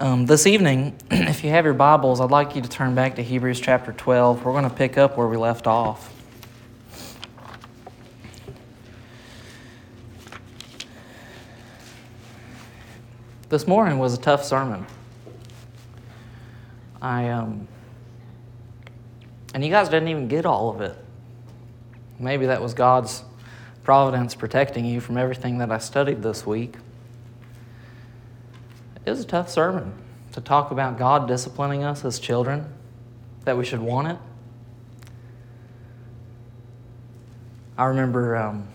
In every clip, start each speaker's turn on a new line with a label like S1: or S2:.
S1: Um, this evening, if you have your Bibles, I'd like you to turn back to Hebrews chapter 12. We're going to pick up where we left off. This morning was a tough sermon. I um, and you guys didn't even get all of it. Maybe that was God's providence protecting you from everything that I studied this week. It was a tough sermon to talk about God disciplining us as children, that we should want it. I remember um,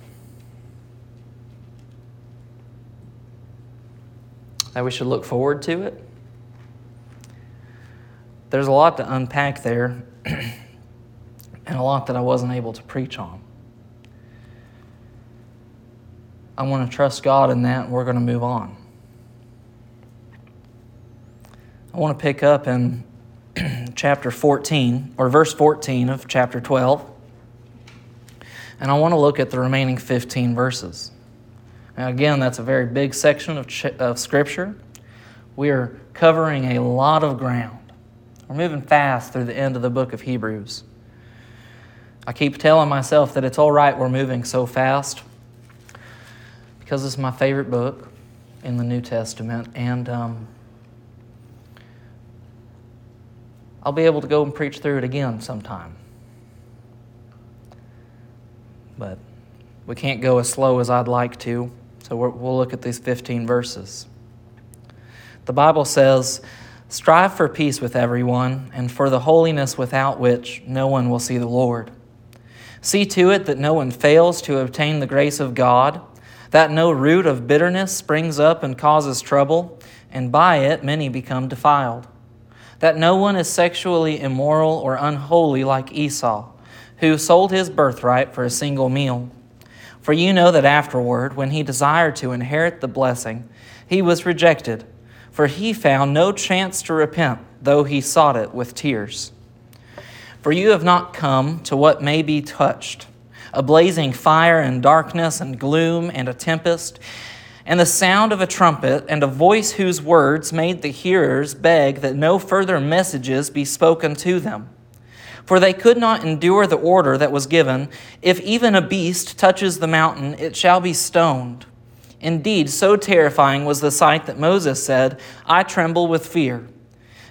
S1: that we should look forward to it. There's a lot to unpack there, and a lot that I wasn't able to preach on. I want to trust God in that, and we're going to move on. I want to pick up in chapter 14, or verse 14 of chapter 12, and I want to look at the remaining 15 verses. Now, again, that's a very big section of, of Scripture. We are covering a lot of ground. We're moving fast through the end of the book of Hebrews. I keep telling myself that it's all right we're moving so fast because it's my favorite book in the New Testament, and um, I'll be able to go and preach through it again sometime. But we can't go as slow as I'd like to, so we'll look at these 15 verses. The Bible says, Strive for peace with everyone, and for the holiness without which no one will see the Lord. See to it that no one fails to obtain the grace of God, that no root of bitterness springs up and causes trouble, and by it many become defiled. That no one is sexually immoral or unholy like Esau, who sold his birthright for a single meal. For you know that afterward, when he desired to inherit the blessing, he was rejected for he found no chance to repent, though he sought it with tears. For you have not come to what may be touched a blazing fire and darkness and gloom and a tempest, and the sound of a trumpet and a voice whose words made the hearers beg that no further messages be spoken to them. For they could not endure the order that was given if even a beast touches the mountain, it shall be stoned. Indeed, so terrifying was the sight that Moses said, I tremble with fear.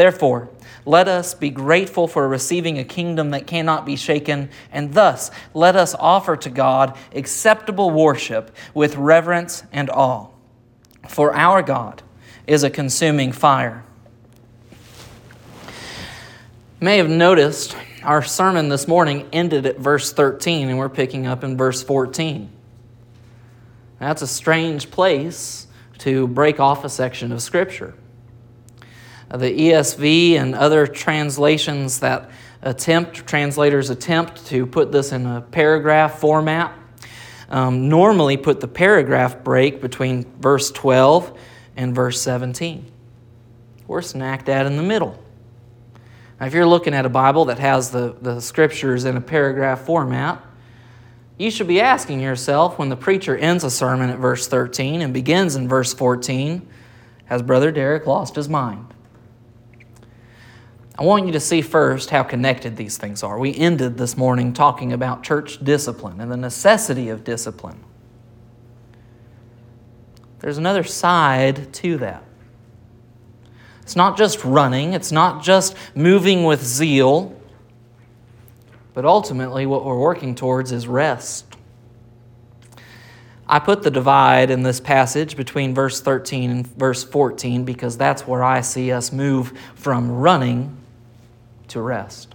S1: Therefore, let us be grateful for receiving a kingdom that cannot be shaken, and thus let us offer to God acceptable worship with reverence and awe. For our God is a consuming fire. You may have noticed our sermon this morning ended at verse 13, and we're picking up in verse 14. That's a strange place to break off a section of Scripture. Uh, the ESV and other translations that attempt, translators attempt to put this in a paragraph format, um, normally put the paragraph break between verse 12 and verse 17. We're smack dab in the middle. Now, if you're looking at a Bible that has the, the scriptures in a paragraph format, you should be asking yourself when the preacher ends a sermon at verse 13 and begins in verse 14 Has Brother Derek lost his mind? I want you to see first how connected these things are. We ended this morning talking about church discipline and the necessity of discipline. There's another side to that. It's not just running, it's not just moving with zeal, but ultimately what we're working towards is rest. I put the divide in this passage between verse 13 and verse 14 because that's where I see us move from running to rest.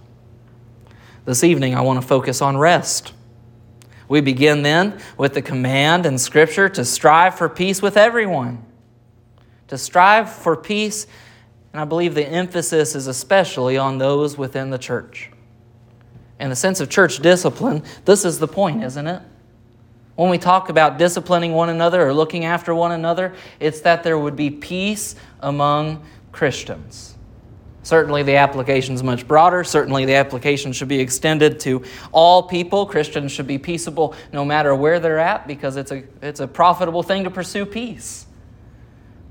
S1: This evening, I want to focus on rest. We begin then with the command in Scripture to strive for peace with everyone. To strive for peace, and I believe the emphasis is especially on those within the church. In the sense of church discipline, this is the point, isn't it? When we talk about disciplining one another or looking after one another, it's that there would be peace among Christians. Certainly, the application is much broader. Certainly, the application should be extended to all people. Christians should be peaceable no matter where they're at because it's a, it's a profitable thing to pursue peace.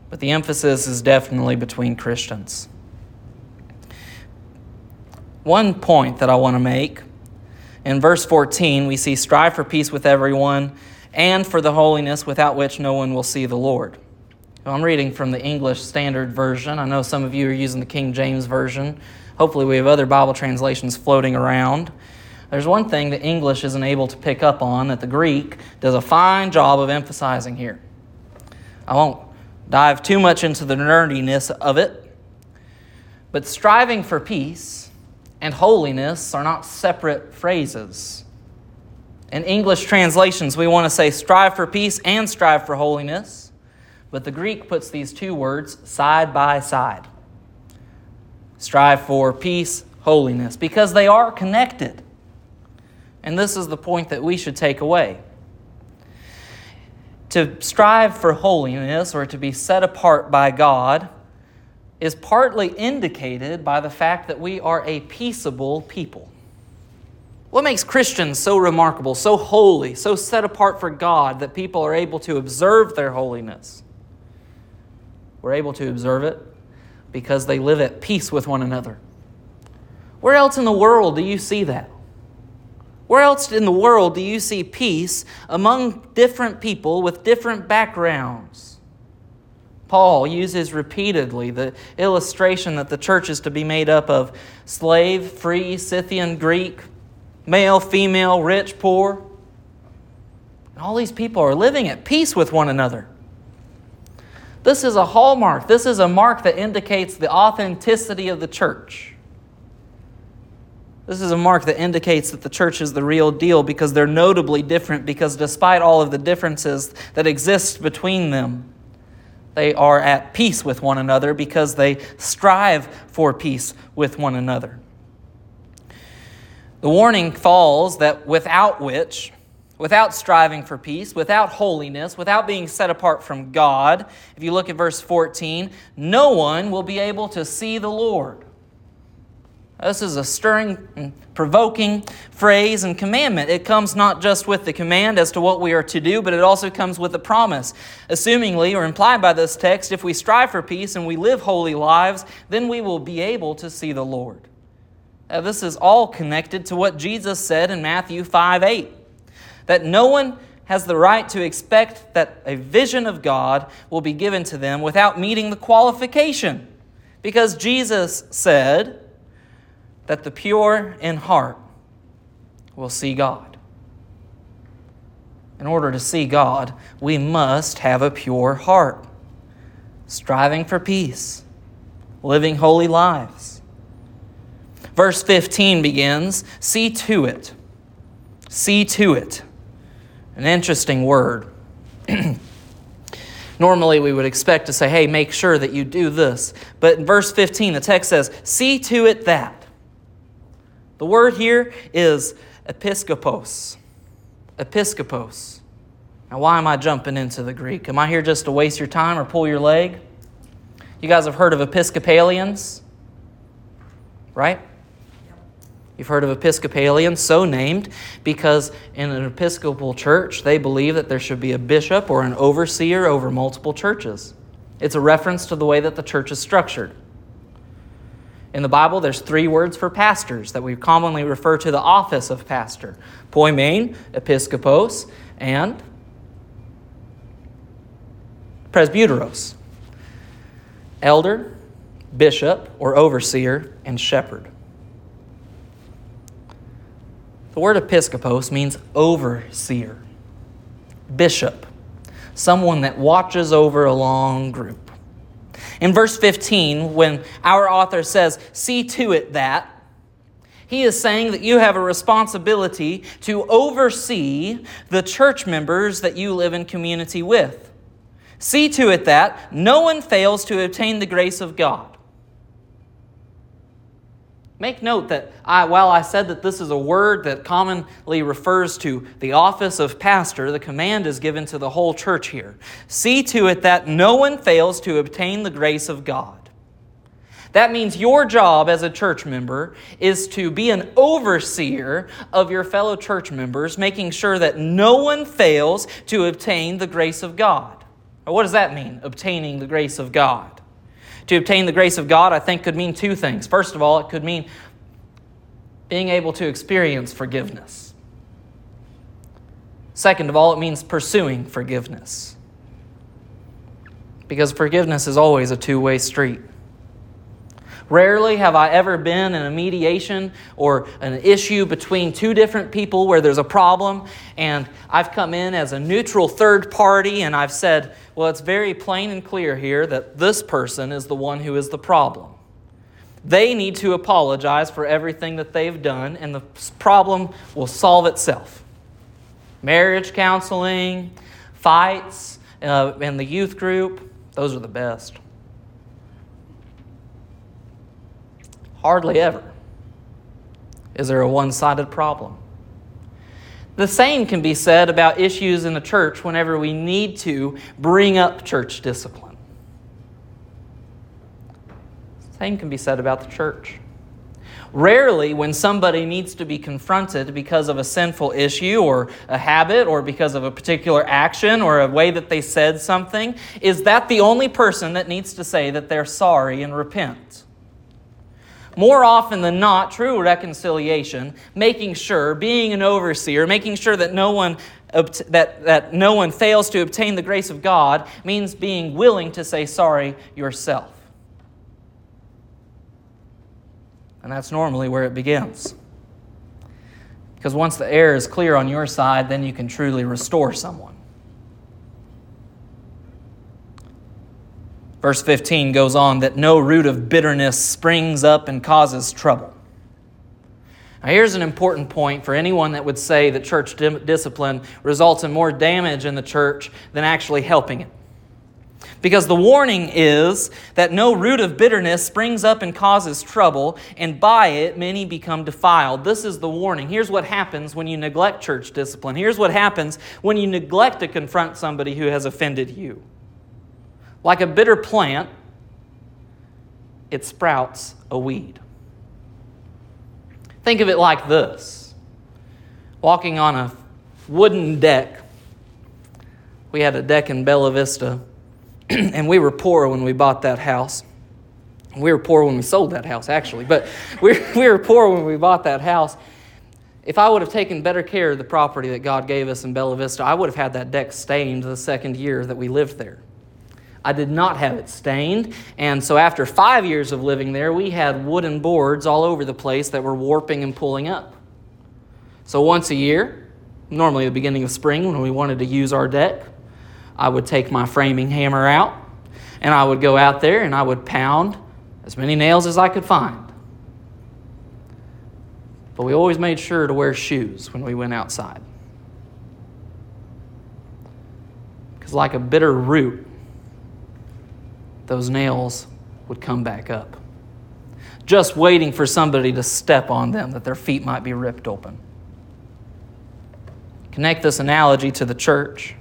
S1: But the emphasis is definitely between Christians. One point that I want to make in verse 14, we see, Strive for peace with everyone and for the holiness without which no one will see the Lord. I'm reading from the English Standard Version. I know some of you are using the King James Version. Hopefully, we have other Bible translations floating around. There's one thing that English isn't able to pick up on that the Greek does a fine job of emphasizing here. I won't dive too much into the nerdiness of it, but striving for peace and holiness are not separate phrases. In English translations, we want to say strive for peace and strive for holiness, but the Greek puts these two words side by side strive for peace, holiness, because they are connected. And this is the point that we should take away. To strive for holiness or to be set apart by God is partly indicated by the fact that we are a peaceable people. What makes Christians so remarkable, so holy, so set apart for God that people are able to observe their holiness? We're able to observe it because they live at peace with one another. Where else in the world do you see that? Where else in the world do you see peace among different people with different backgrounds? Paul uses repeatedly the illustration that the church is to be made up of slave, free, Scythian, Greek, male, female, rich, poor. And all these people are living at peace with one another. This is a hallmark. This is a mark that indicates the authenticity of the church. This is a mark that indicates that the church is the real deal because they're notably different, because despite all of the differences that exist between them, they are at peace with one another because they strive for peace with one another. The warning falls that without which, without striving for peace, without holiness, without being set apart from God, if you look at verse 14, no one will be able to see the Lord. This is a stirring, mm, provoking phrase and commandment. It comes not just with the command as to what we are to do, but it also comes with a promise. Assumingly, or implied by this text, if we strive for peace and we live holy lives, then we will be able to see the Lord. Now, this is all connected to what Jesus said in Matthew 5 8 that no one has the right to expect that a vision of God will be given to them without meeting the qualification. Because Jesus said, that the pure in heart will see God. In order to see God, we must have a pure heart, striving for peace, living holy lives. Verse 15 begins See to it. See to it. An interesting word. Normally, we would expect to say, hey, make sure that you do this. But in verse 15, the text says, See to it that. The word here is episkopos. Episkopos. Now, why am I jumping into the Greek? Am I here just to waste your time or pull your leg? You guys have heard of Episcopalians, right? You've heard of Episcopalians, so named because in an Episcopal church, they believe that there should be a bishop or an overseer over multiple churches. It's a reference to the way that the church is structured. In the Bible, there's three words for pastors that we commonly refer to the office of pastor poimen, episkopos, and presbyteros. Elder, bishop or overseer, and shepherd. The word episkopos means overseer, bishop, someone that watches over a long group. In verse 15, when our author says, See to it that, he is saying that you have a responsibility to oversee the church members that you live in community with. See to it that no one fails to obtain the grace of God. Make note that I, while I said that this is a word that commonly refers to the office of pastor, the command is given to the whole church here. See to it that no one fails to obtain the grace of God. That means your job as a church member is to be an overseer of your fellow church members, making sure that no one fails to obtain the grace of God. what does that mean, obtaining the grace of God? To obtain the grace of God, I think, could mean two things. First of all, it could mean being able to experience forgiveness. Second of all, it means pursuing forgiveness. Because forgiveness is always a two way street. Rarely have I ever been in a mediation or an issue between two different people where there's a problem, and I've come in as a neutral third party and I've said, well, it's very plain and clear here that this person is the one who is the problem. They need to apologize for everything that they've done, and the problem will solve itself. Marriage counseling, fights uh, in the youth group, those are the best. Hardly ever is there a one sided problem. The same can be said about issues in the church whenever we need to bring up church discipline. Same can be said about the church. Rarely, when somebody needs to be confronted because of a sinful issue or a habit or because of a particular action or a way that they said something, is that the only person that needs to say that they're sorry and repent more often than not, true reconciliation, making sure, being an overseer, making sure that no one that, that no one fails to obtain the grace of God means being willing to say sorry yourself. And that's normally where it begins. Because once the air is clear on your side, then you can truly restore someone. Verse 15 goes on that no root of bitterness springs up and causes trouble. Now, here's an important point for anyone that would say that church discipline results in more damage in the church than actually helping it. Because the warning is that no root of bitterness springs up and causes trouble, and by it many become defiled. This is the warning. Here's what happens when you neglect church discipline. Here's what happens when you neglect to confront somebody who has offended you. Like a bitter plant, it sprouts a weed. Think of it like this walking on a wooden deck. We had a deck in Bella Vista, and we were poor when we bought that house. We were poor when we sold that house, actually, but we, we were poor when we bought that house. If I would have taken better care of the property that God gave us in Bella Vista, I would have had that deck stained the second year that we lived there. I did not have it stained. And so after five years of living there, we had wooden boards all over the place that were warping and pulling up. So once a year, normally the beginning of spring when we wanted to use our deck, I would take my framing hammer out and I would go out there and I would pound as many nails as I could find. But we always made sure to wear shoes when we went outside. Because, like a bitter root, those nails would come back up. Just waiting for somebody to step on them, that their feet might be ripped open. Connect this analogy to the church.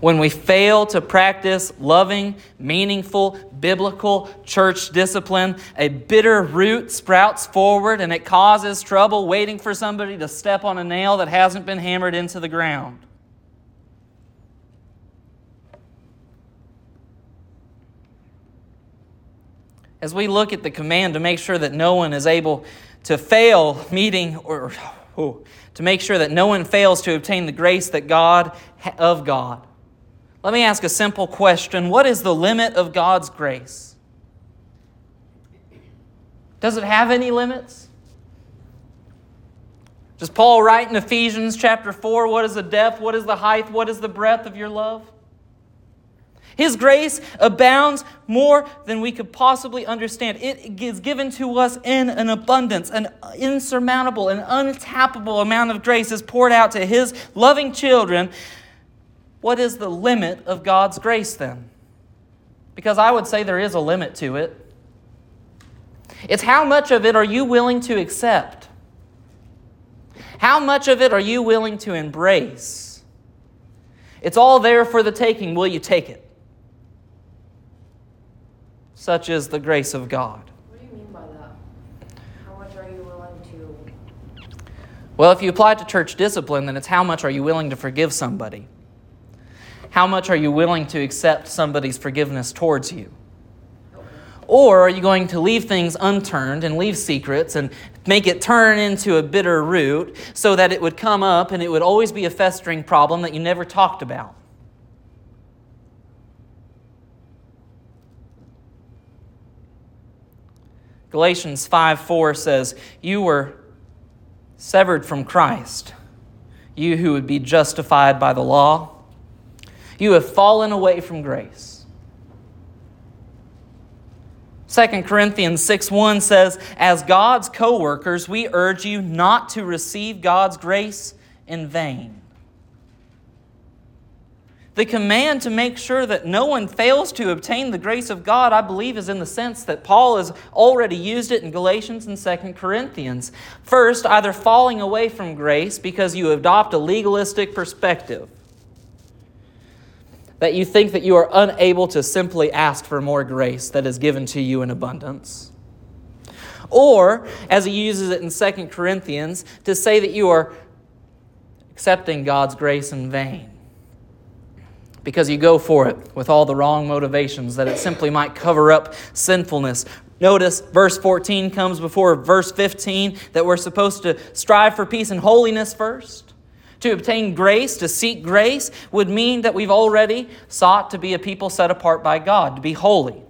S1: When we fail to practice loving, meaningful, biblical church discipline, a bitter root sprouts forward and it causes trouble waiting for somebody to step on a nail that hasn't been hammered into the ground. As we look at the command to make sure that no one is able to fail meeting or oh, to make sure that no one fails to obtain the grace that God of God. Let me ask a simple question. What is the limit of God's grace? Does it have any limits? Does Paul write in Ephesians chapter 4 what is the depth, what is the height, what is the breadth of your love? His grace abounds more than we could possibly understand. It is given to us in an abundance, an insurmountable, an untappable amount of grace is poured out to His loving children. What is the limit of God's grace then? Because I would say there is a limit to it. It's how much of it are you willing to accept? How much of it are you willing to embrace? It's all there for the taking. Will you take it? Such is the grace of God.
S2: What do you mean by that? How much are you willing to?
S1: Well, if you apply it to church discipline, then it's how much are you willing to forgive somebody? How much are you willing to accept somebody's forgiveness towards you? Or are you going to leave things unturned and leave secrets and make it turn into a bitter root so that it would come up and it would always be a festering problem that you never talked about? Galatians 5 4 says, You were severed from Christ, you who would be justified by the law. You have fallen away from grace. 2 Corinthians 6 1 says, As God's co workers, we urge you not to receive God's grace in vain. The command to make sure that no one fails to obtain the grace of God, I believe, is in the sense that Paul has already used it in Galatians and 2 Corinthians. First, either falling away from grace because you adopt a legalistic perspective, that you think that you are unable to simply ask for more grace that is given to you in abundance. Or, as he uses it in 2 Corinthians, to say that you are accepting God's grace in vain because you go for it with all the wrong motivations, that it simply might cover up sinfulness. Notice verse 14 comes before verse 15 that we're supposed to strive for peace and holiness first. To obtain grace, to seek grace, would mean that we've already sought to be a people set apart by God, to be holy.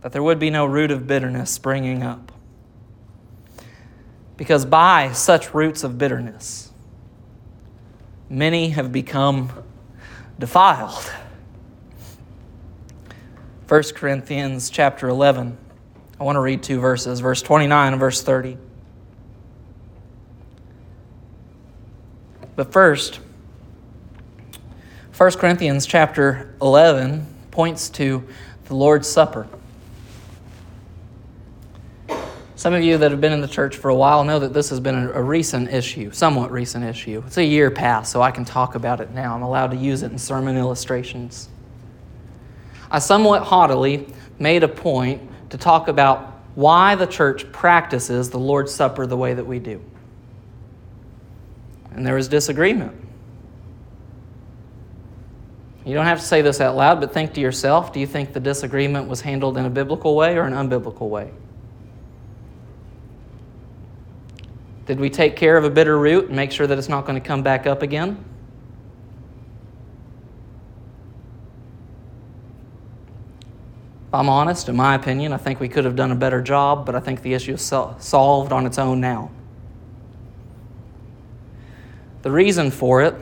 S1: That there would be no root of bitterness springing up. Because by such roots of bitterness, many have become defiled. 1 Corinthians chapter 11. I want to read two verses, verse 29 and verse 30. But first, 1 Corinthians chapter 11 points to the Lord's Supper. Some of you that have been in the church for a while know that this has been a, recent issue, somewhat recent issue. It's a year past, so I can talk about it now. I'm allowed to use it in sermon illustrations. I somewhat haughtily made a point to talk about why the church practices the Lord's Supper the way that we do. And there was disagreement. You don't have to say this out loud, but think to yourself do you think the disagreement was handled in a biblical way or an unbiblical way? Did we take care of a bitter root and make sure that it's not going to come back up again? If I'm honest, in my opinion, I think we could have done a better job, but I think the issue is solved on its own now. The reason for it,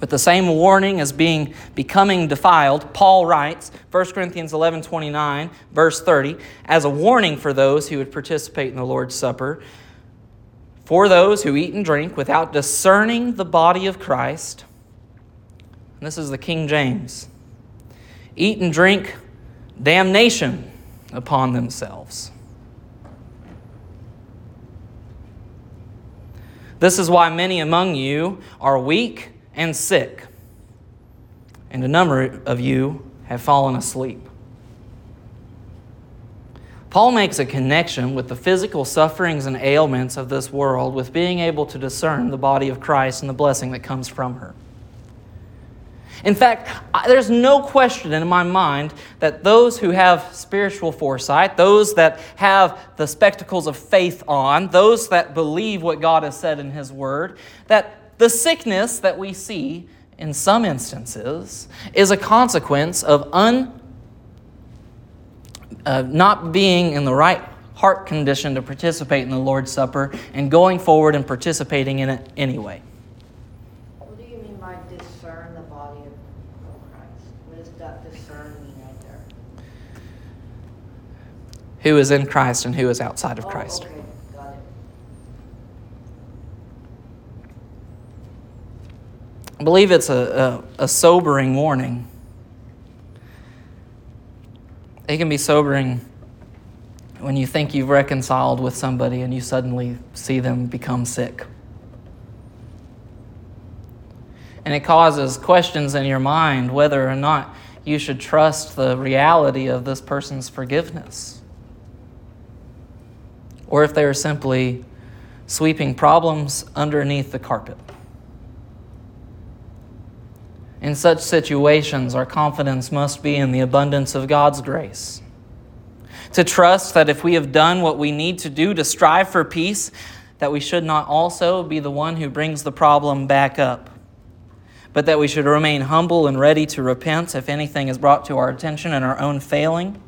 S1: with the same warning as being becoming defiled, Paul writes, 1 Corinthians 11 29, verse 30, as a warning for those who would participate in the Lord's Supper for those who eat and drink without discerning the body of Christ. And this is the King James. Eat and drink damnation upon themselves. This is why many among you are weak and sick, and a number of you have fallen asleep. Paul makes a connection with the physical sufferings and ailments of this world with being able to discern the body of Christ and the blessing that comes from her. In fact, there's no question in my mind that those who have spiritual foresight, those that have the spectacles of faith on, those that believe what God has said in His Word, that the sickness that we see in some instances is a consequence of un uh, not being in the right heart condition to participate in the Lord's Supper and going forward and participating in it anyway.
S2: What do you mean by discern the body of Christ? What does that discern mean right there?
S1: Who is in Christ and who is outside of
S2: Oh,
S1: Christ.
S2: okay, got it.
S1: I believe it's a, a, a sobering warning. It can be sobering when you think you've reconciled with somebody and you suddenly see them become sick. And it causes questions in your mind whether or not you should trust the reality of this person's forgiveness. Or if they are simply sweeping problems underneath the carpet. In such situations, our confidence must be in the abundance of God's grace. To trust that if we have done what we need to do to strive for peace, that we should not also be the one who brings the problem back up, but that we should remain humble and ready to repent if anything is brought to our attention in our own failing,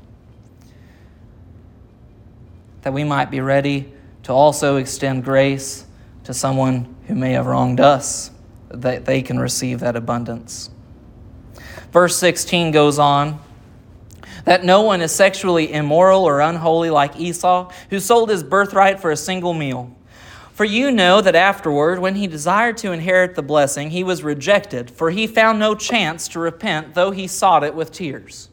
S1: that we might be ready to also extend grace to someone who may have wronged us that they can receive that abundance. Verse 16 goes on that no one is sexually immoral or unholy like Esau, who sold his birthright for a single meal. For you know that afterward, when he desired to inherit the blessing, he was rejected, for he found no chance to repent, though he sought it with tears.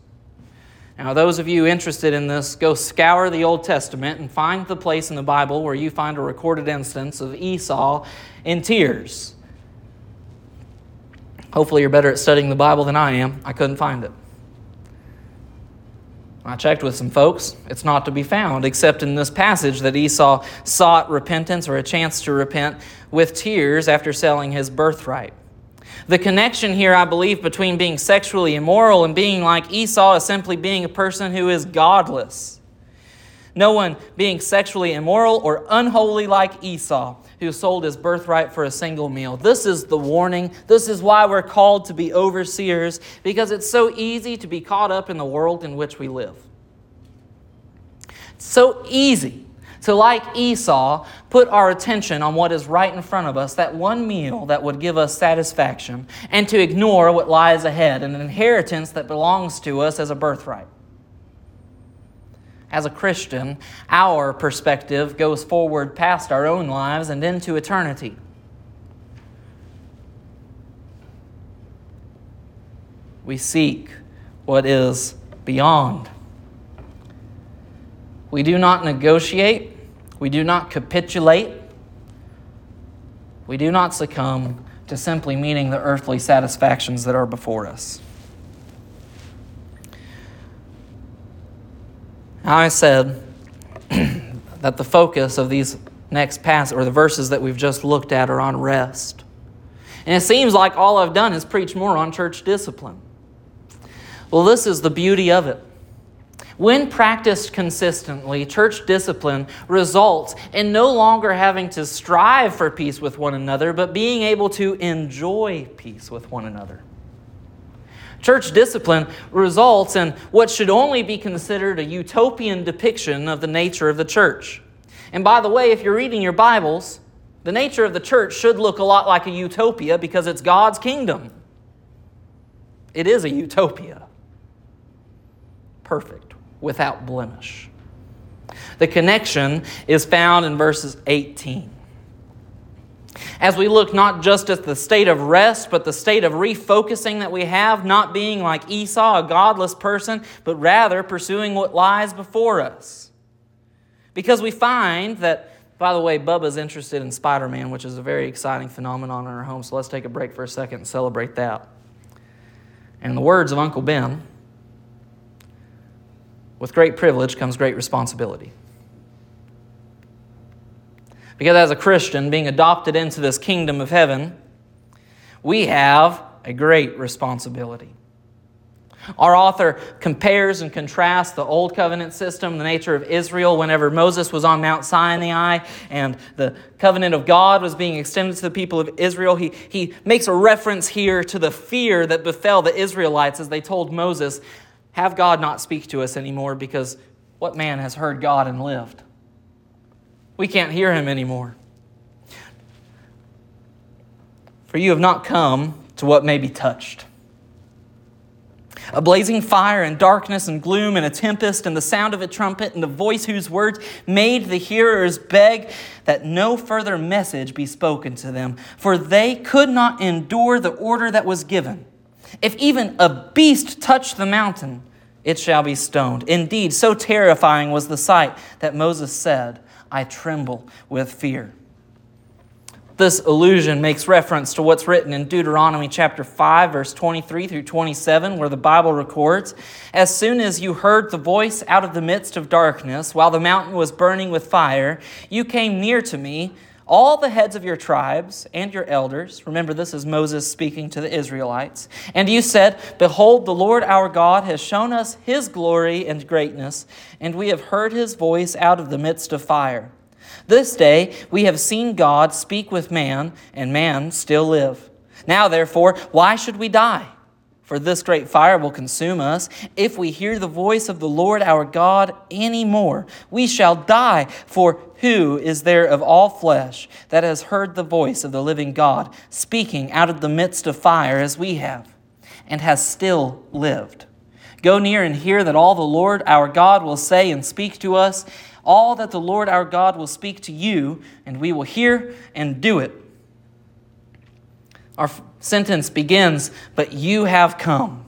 S1: Now, those of you interested in this, go scour the Old Testament and find the place in the Bible where you find a recorded instance of Esau in tears. Hopefully, you're better at studying the Bible than I am. I couldn't find it. I checked with some folks. It's not to be found, except in this passage that Esau sought repentance or a chance to repent with tears after selling his birthright. The connection here, I believe, between being sexually immoral and being like Esau is simply being a person who is godless. No one being sexually immoral or unholy like Esau, who sold his birthright for a single meal. This is the warning. This is why we're called to be overseers, because it's so easy to be caught up in the world in which we live. It's so easy to, like Esau, put our attention on what is right in front of us, that one meal that would give us satisfaction, and to ignore what lies ahead, an inheritance that belongs to us as a birthright as a Christian, our perspective goes forward past our own lives and into eternity. We seek what is beyond. We do not negotiate, we do not capitulate, we do not succumb to simply meeting the earthly satisfactions that are before us. Now, I said that the focus of these next pass or the verses that we've just looked at are on rest. And it seems like all I've done is preach more on church discipline. Well, this is the beauty of it. When practiced consistently, church discipline results in no longer having to strive for peace with one another, but being able to enjoy peace with one another. Church discipline results in what should only be considered a utopian depiction of the nature of the church. And by the way, if you're reading your Bibles, the nature of the church should look a lot like a utopia because it's God's kingdom. It is a utopia. Perfect, without blemish. The connection is found in verses 18 as we look not just at the state of rest, but the state of refocusing that we have, not being like Esau, a godless person, but rather pursuing what lies before us. Because we find that, by the way, Bubba's interested in Spider Man, which is a very exciting phenomenon in our home, so let's take a break for a second and celebrate that. And the words of Uncle Ben, with great privilege comes great responsibility. Because as a Christian, being adopted into this kingdom of heaven, we have a great responsibility. Our author compares and contrasts the Old Covenant system, the nature of Israel, whenever Moses was on Mount Sinai and the covenant of God was being extended to the people of Israel. He, he makes a reference here to the fear that befell the Israelites as they told Moses, Have God not speak to us anymore because what man has heard God and lived? We can't hear him anymore. For you have not come to what may be touched. A blazing fire and darkness and gloom and a tempest and the sound of a trumpet and the voice whose words made the hearers beg that no further message be spoken to them, for they could not endure the order that was given. If even a beast touch the mountain, it shall be stoned. Indeed, so terrifying was the sight that Moses said, I tremble with fear. This allusion makes reference to what's written in Deuteronomy chapter 5, verse 23 through 27, where the Bible records As soon as you heard the voice out of the midst of darkness, while the mountain was burning with fire, you came near to me all the heads of your tribes and your elders. Remember, this is Moses speaking to the Israelites. And you said, Behold, the Lord our God has shown us his glory and greatness, and we have heard his voice out of the midst of fire. This day we have seen God speak with man, and man still live. Now, therefore, why should we die? For this great fire will consume us. If we hear the voice of the Lord our God any more, we shall die. For who is there of all flesh that has heard the voice of the living God speaking out of the midst of fire as we have, and has still lived? Go near and hear that all the Lord our God will say and speak to us, all that the Lord our God will speak to you, and we will hear and do it. Our sentence begins, But you have come.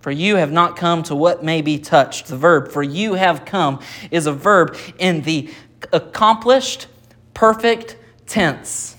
S1: For you have not come to what may be touched. The verb, for you have come, is a verb in the accomplished, perfect tense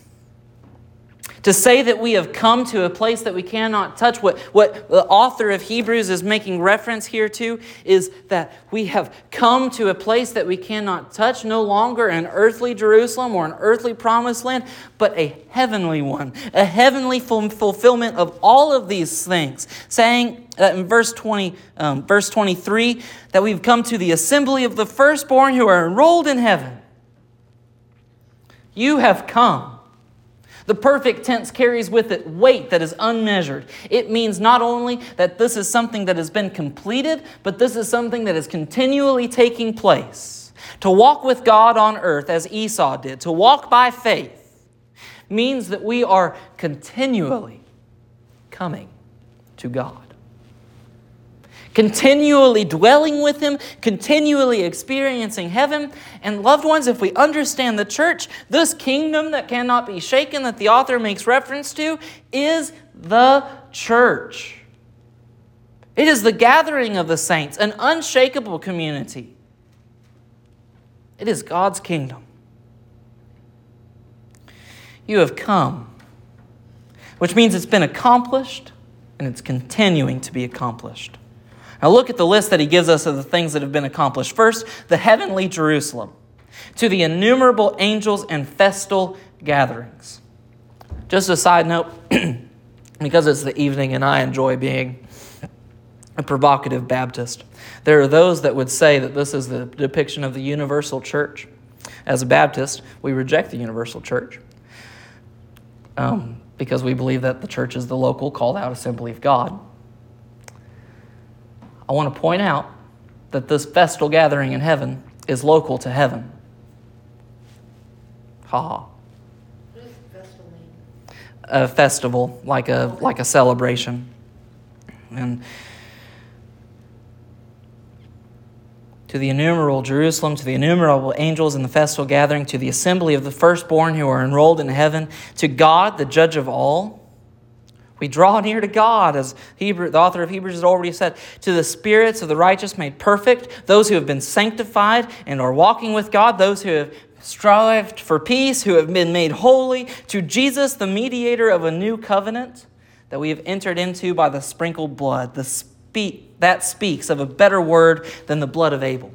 S1: to say that we have come to a place that we cannot touch, what, what the author of Hebrews is making reference here to is that we have come to a place that we cannot touch, no longer an earthly Jerusalem or an earthly promised land, but a heavenly one, a heavenly fulfillment of all of these things. Saying that in verse 20, um, verse 23, that we've come to the assembly of the firstborn who are enrolled in heaven. You have come the perfect tense carries with it weight that is unmeasured. It means not only that this is something that has been completed, but this is something that is continually taking place. To walk with God on earth as Esau did, to walk by faith, means that we are continually coming to God continually dwelling with Him, continually experiencing heaven. And, loved ones, if we understand the church, this kingdom that cannot be shaken that the author makes reference to is the church. It is the gathering of the saints, an unshakable community. It is God's kingdom. You have come, which means it's been accomplished and it's continuing to be accomplished. Now look at the list that he gives us of the things that have been accomplished. First, the heavenly Jerusalem, to the innumerable angels and festal gatherings. Just a side note, because it's the evening and I enjoy being a provocative Baptist, there are those that would say that this is the depiction of the universal church. As a Baptist, we reject the universal church um, because we believe that the church is the local, called out assembly of God. I want to point out that this festal gathering in heaven is local to heaven. Ha ha. A festival, like a like a celebration, and to the innumerable Jerusalem, to the innumerable angels in the festal gathering, to the assembly of the firstborn who are enrolled in heaven, to God, the judge of all we draw near to God, as Hebrew, the author of Hebrews has already said, to the spirits of the righteous made perfect, those who have been sanctified and are walking with God, those who have strived for peace, who have been made holy, to Jesus, the mediator of a new covenant that we have entered into by the sprinkled blood. The speak, that speaks of a better word than the blood of Abel.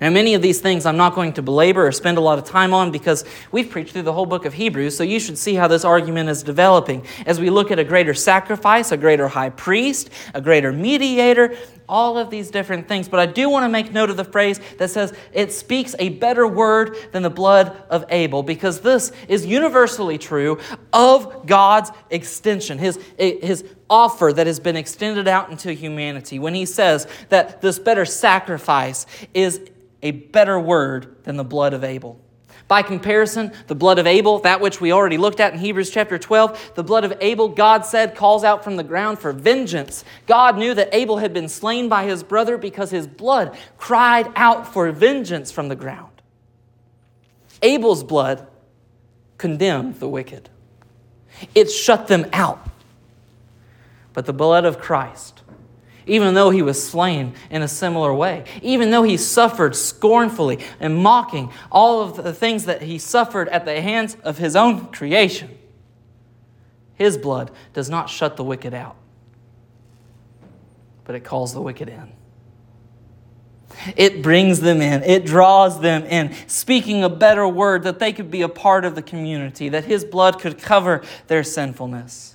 S1: Now, many of these things I'm not going to belabor or spend a lot of time on because we've preached through the whole book of Hebrews, so you should see how this argument is developing as we look at a greater sacrifice, a greater high priest, a greater mediator, all of these different things. But I do want to make note of the phrase that says it speaks a better word than the blood of Abel, because this is universally true of God's extension, his, his offer that has been extended out into humanity, when he says that this better sacrifice is a better word than the blood of Abel. By comparison, the blood of Abel, that which we already looked at in Hebrews chapter 12, the blood of Abel, God said, calls out from the ground for vengeance. God knew that Abel had been slain by his brother because his blood cried out for vengeance from the ground. Abel's blood condemned the wicked, it shut them out. But the blood of Christ, even though he was slain in a similar way, even though he suffered scornfully and mocking all of the things that he suffered at the hands of his own creation, his blood does not shut the wicked out, but it calls the wicked in. It brings them in, it draws them in, speaking a better word that they could be a part of the community, that his blood could cover their sinfulness.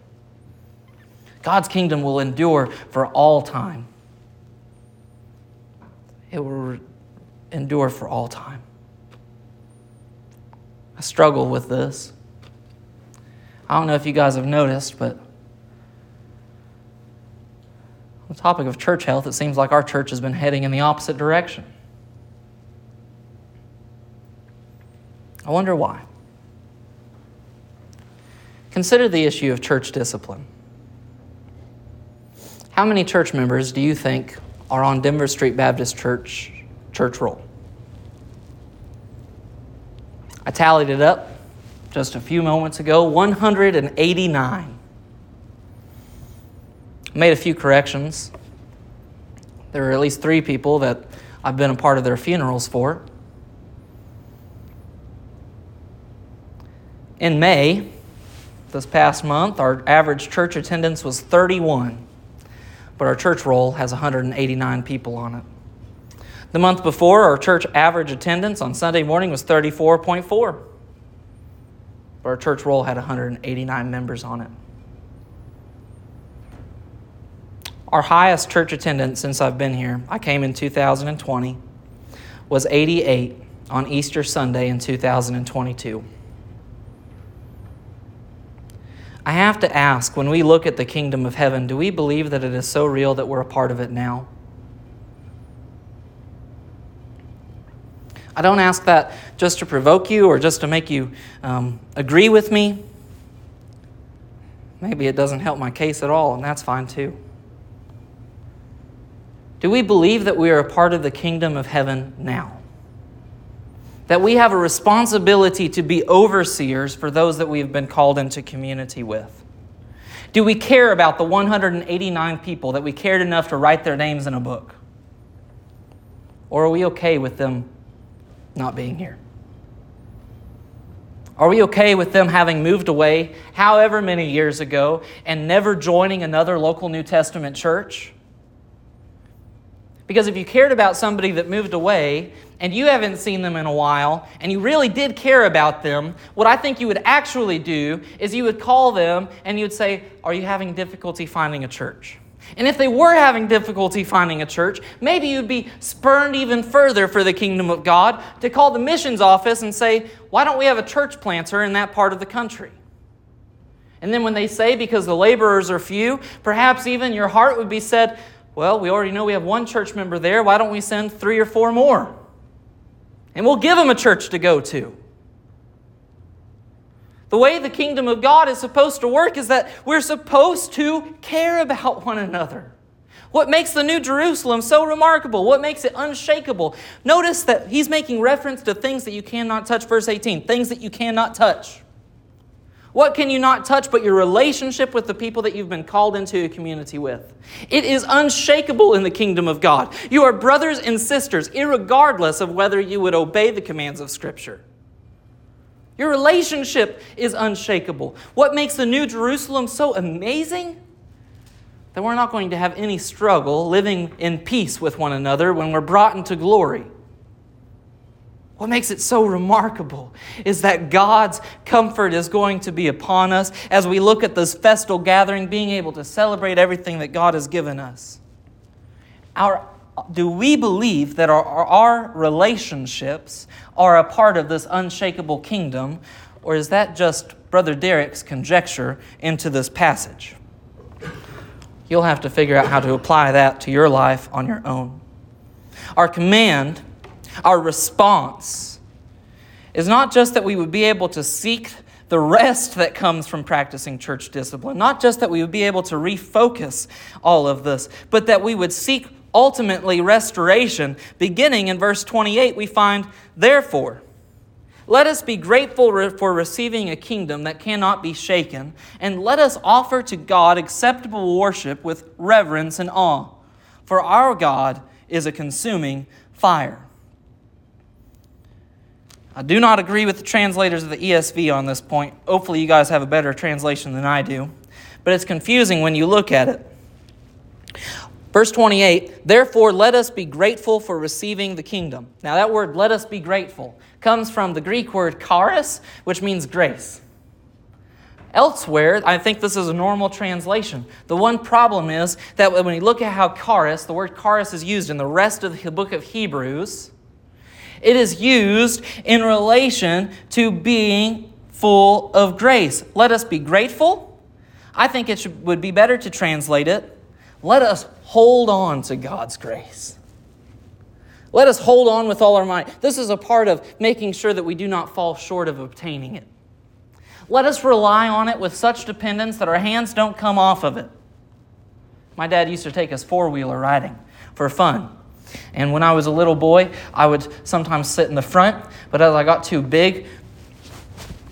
S1: God's kingdom will endure for all time. It will endure for all time. I struggle with this. I don't know if you guys have noticed, but on the topic of church health, it seems like our church has been heading in the opposite direction. I wonder why. Consider the issue of church discipline. How many church members do you think are on Denver Street Baptist Church church roll? I tallied it up just a few moments ago 189. I made a few corrections. There are at least three people that I've been a part of their funerals for. In May, this past month, our average church attendance was 31 but our church roll has 189 people on it. The month before, our church average attendance on Sunday morning was 34.4, but our church roll had 189 members on it. Our highest church attendance since I've been here, I came in 2020, was 88 on Easter Sunday in 2022. I have to ask when we look at the kingdom of heaven, do we believe that it is so real that we're a part of it now? I don't ask that just to provoke you or just to make you um, agree with me. Maybe it doesn't help my case at all, and that's fine too. Do we believe that we are a part of the kingdom of heaven now? That we have a responsibility to be overseers for those that we have been called into community with? Do we care about the 189 people that we cared enough to write their names in a book? Or are we okay with them not being here? Are we okay with them having moved away however many years ago and never joining another local New Testament church? Because if you cared about somebody that moved away and you haven't seen them in a while and you really did care about them, what I think you would actually do is you would call them and you would say, Are you having difficulty finding a church? And if they were having difficulty finding a church, maybe you'd be spurned even further for the kingdom of God to call the missions office and say, Why don't we have a church planter in that part of the country? And then when they say, Because the laborers are few, perhaps even your heart would be said, well, we already know we have one church member there. Why don't we send three or four more? And we'll give them a church to go to. The way the kingdom of God is supposed to work is that we're supposed to care about one another. What makes the New Jerusalem so remarkable? What makes it unshakable? Notice that he's making reference to things that you cannot touch, verse 18, things that you cannot touch. What can you not touch but your relationship with the people that you've been called into a community with? It is unshakable in the kingdom of God. You are brothers and sisters, regardless of whether you would obey the commands of Scripture. Your relationship is unshakable. What makes the New Jerusalem so amazing? that we're not going to have any struggle living in peace with one another when we're brought into glory. What makes it so remarkable is that God's comfort is going to be upon us as we look at this festal gathering, being able to celebrate everything that God has given us. Our, do we believe that our, our relationships are a part of this unshakable kingdom, or is that just Brother Derek's conjecture into this passage? You'll have to figure out how to apply that to your life on your own. Our command, our response, is not just that we would be able to seek the rest that comes from practicing church discipline, not just that we would be able to refocus all of this, but that we would seek ultimately restoration. Beginning in verse 28, we find, therefore, let us be grateful for receiving a kingdom that cannot be shaken, and let us offer to God acceptable worship with reverence and awe. For our God is a consuming fire. I do not agree with the translators of the ESV on this point. Hopefully, you guys have a better translation than I do. But it's confusing when you look at it. Verse 28 Therefore, let us be grateful for receiving the kingdom. Now, that word, let us be grateful, comes from the Greek word charis, which means grace. Elsewhere, I think this is a normal translation. The one problem is that when we look at how charis, the word charis is used in the rest of the book of Hebrews, it is used in relation to being full of grace. Let us be grateful. I think it should, would be better to translate it let us hold on to God's grace. Let us hold on with all our might. This is a part of making sure that we do not fall short of obtaining it. Let us rely on it with such dependence that our hands don't come off of it. My dad used to take us four wheeler riding for fun. And when I was a little boy, I would sometimes sit in the front, but as I got too big,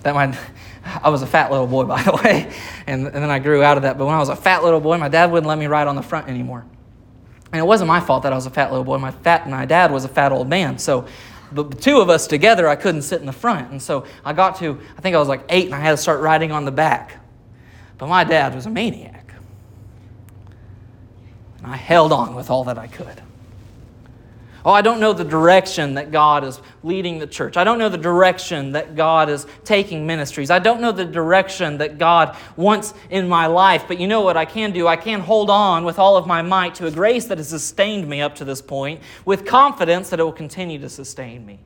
S1: that my I was a fat little boy, by the way, and, and then I grew out of that. But when I was a fat little boy, my dad wouldn't let me ride on the front anymore. And it wasn't my fault that I was a fat little boy. My fat my dad was a fat old man. So the two of us together, I couldn't sit in the front. And so I got to, I think I was like eight, and I had to start riding on the back. But my dad was a maniac. And I held on with all that I could. Oh, I don't know the direction that God is leading the church. I don't know the direction that God is taking ministries. I don't know the direction that God wants in my life. But you know what I can do? I can hold on with all of my might to a grace that has sustained me up to this point with confidence that it will continue to sustain me.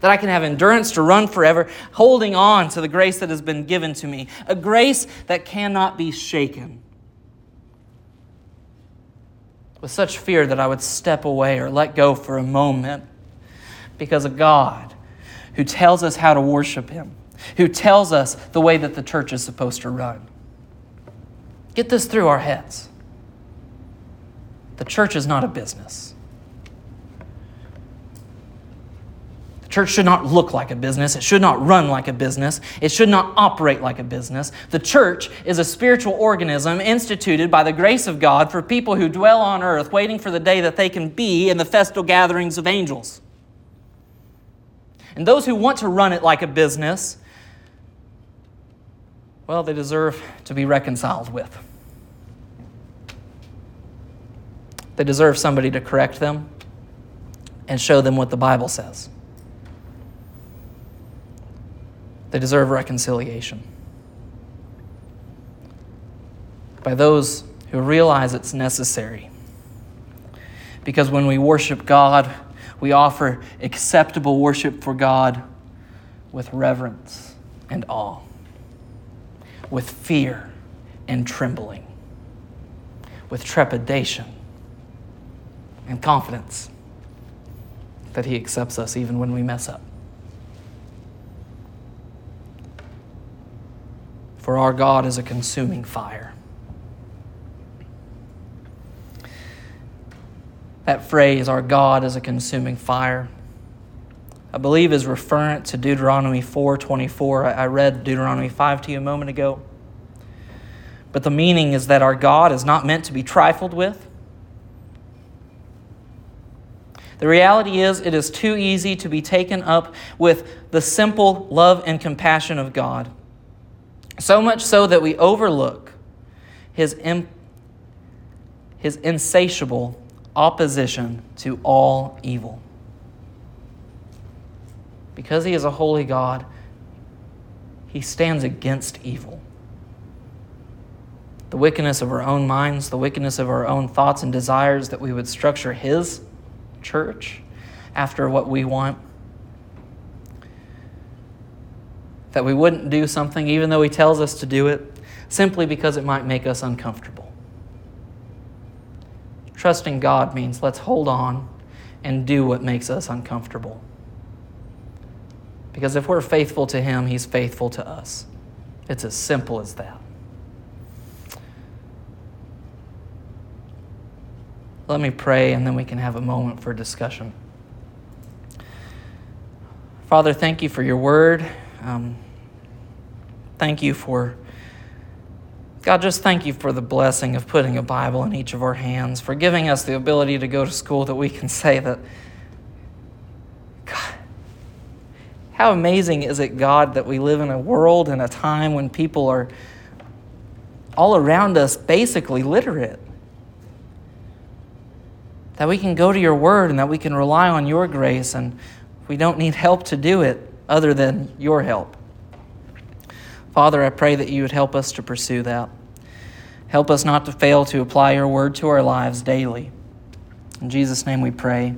S1: That I can have endurance to run forever, holding on to the grace that has been given to me, a grace that cannot be shaken with such fear that I would step away or let go for a moment because of God who tells us how to worship Him, who tells us the way that the church is supposed to run. Get this through our heads. The church is not a business. Church should not look like a business. It should not run like a business. It should not operate like a business. The church is a spiritual organism instituted by the grace of God for people who dwell on earth, waiting for the day that they can be in the festal gatherings of angels. And those who want to run it like a business, well, they deserve to be reconciled with. They deserve somebody to correct them and show them what the Bible says. They deserve reconciliation. By those who realize it's necessary. Because when we worship God, we offer acceptable worship for God with reverence and awe, with fear and trembling, with trepidation and confidence that He accepts us even when we mess up. For our God is a consuming fire. That phrase, our God is a consuming fire, I believe is referent to Deuteronomy 4:24. I read Deuteronomy 5 to you a moment ago. But the meaning is that our God is not meant to be trifled with. The reality is, it is too easy to be taken up with the simple love and compassion of God. So much so that we overlook his, his insatiable opposition to all evil. Because he is a holy God, he stands against evil. The wickedness of our own minds, the wickedness of our own thoughts and desires, that we would structure his church after what we want. That we wouldn't do something even though he tells us to do it simply because it might make us uncomfortable. Trusting God means let's hold on and do what makes us uncomfortable. Because if we're faithful to Him, He's faithful to us. It's as simple as that. Let me pray and then we can have a moment for discussion. Father, thank you for your word. Um, thank you for God, just thank you for the blessing of putting a Bible in each of our hands, for giving us the ability to go to school that we can say that, God, how amazing is it, God, that we live in a world and a time when people are all around us basically literate. That we can go to your word and that we can rely on your grace and we don't need help to do it other than your help. Father, I pray that you would help us to pursue that. Help us not to fail to apply your word to our lives daily. In Jesus' name we pray.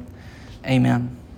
S1: Amen.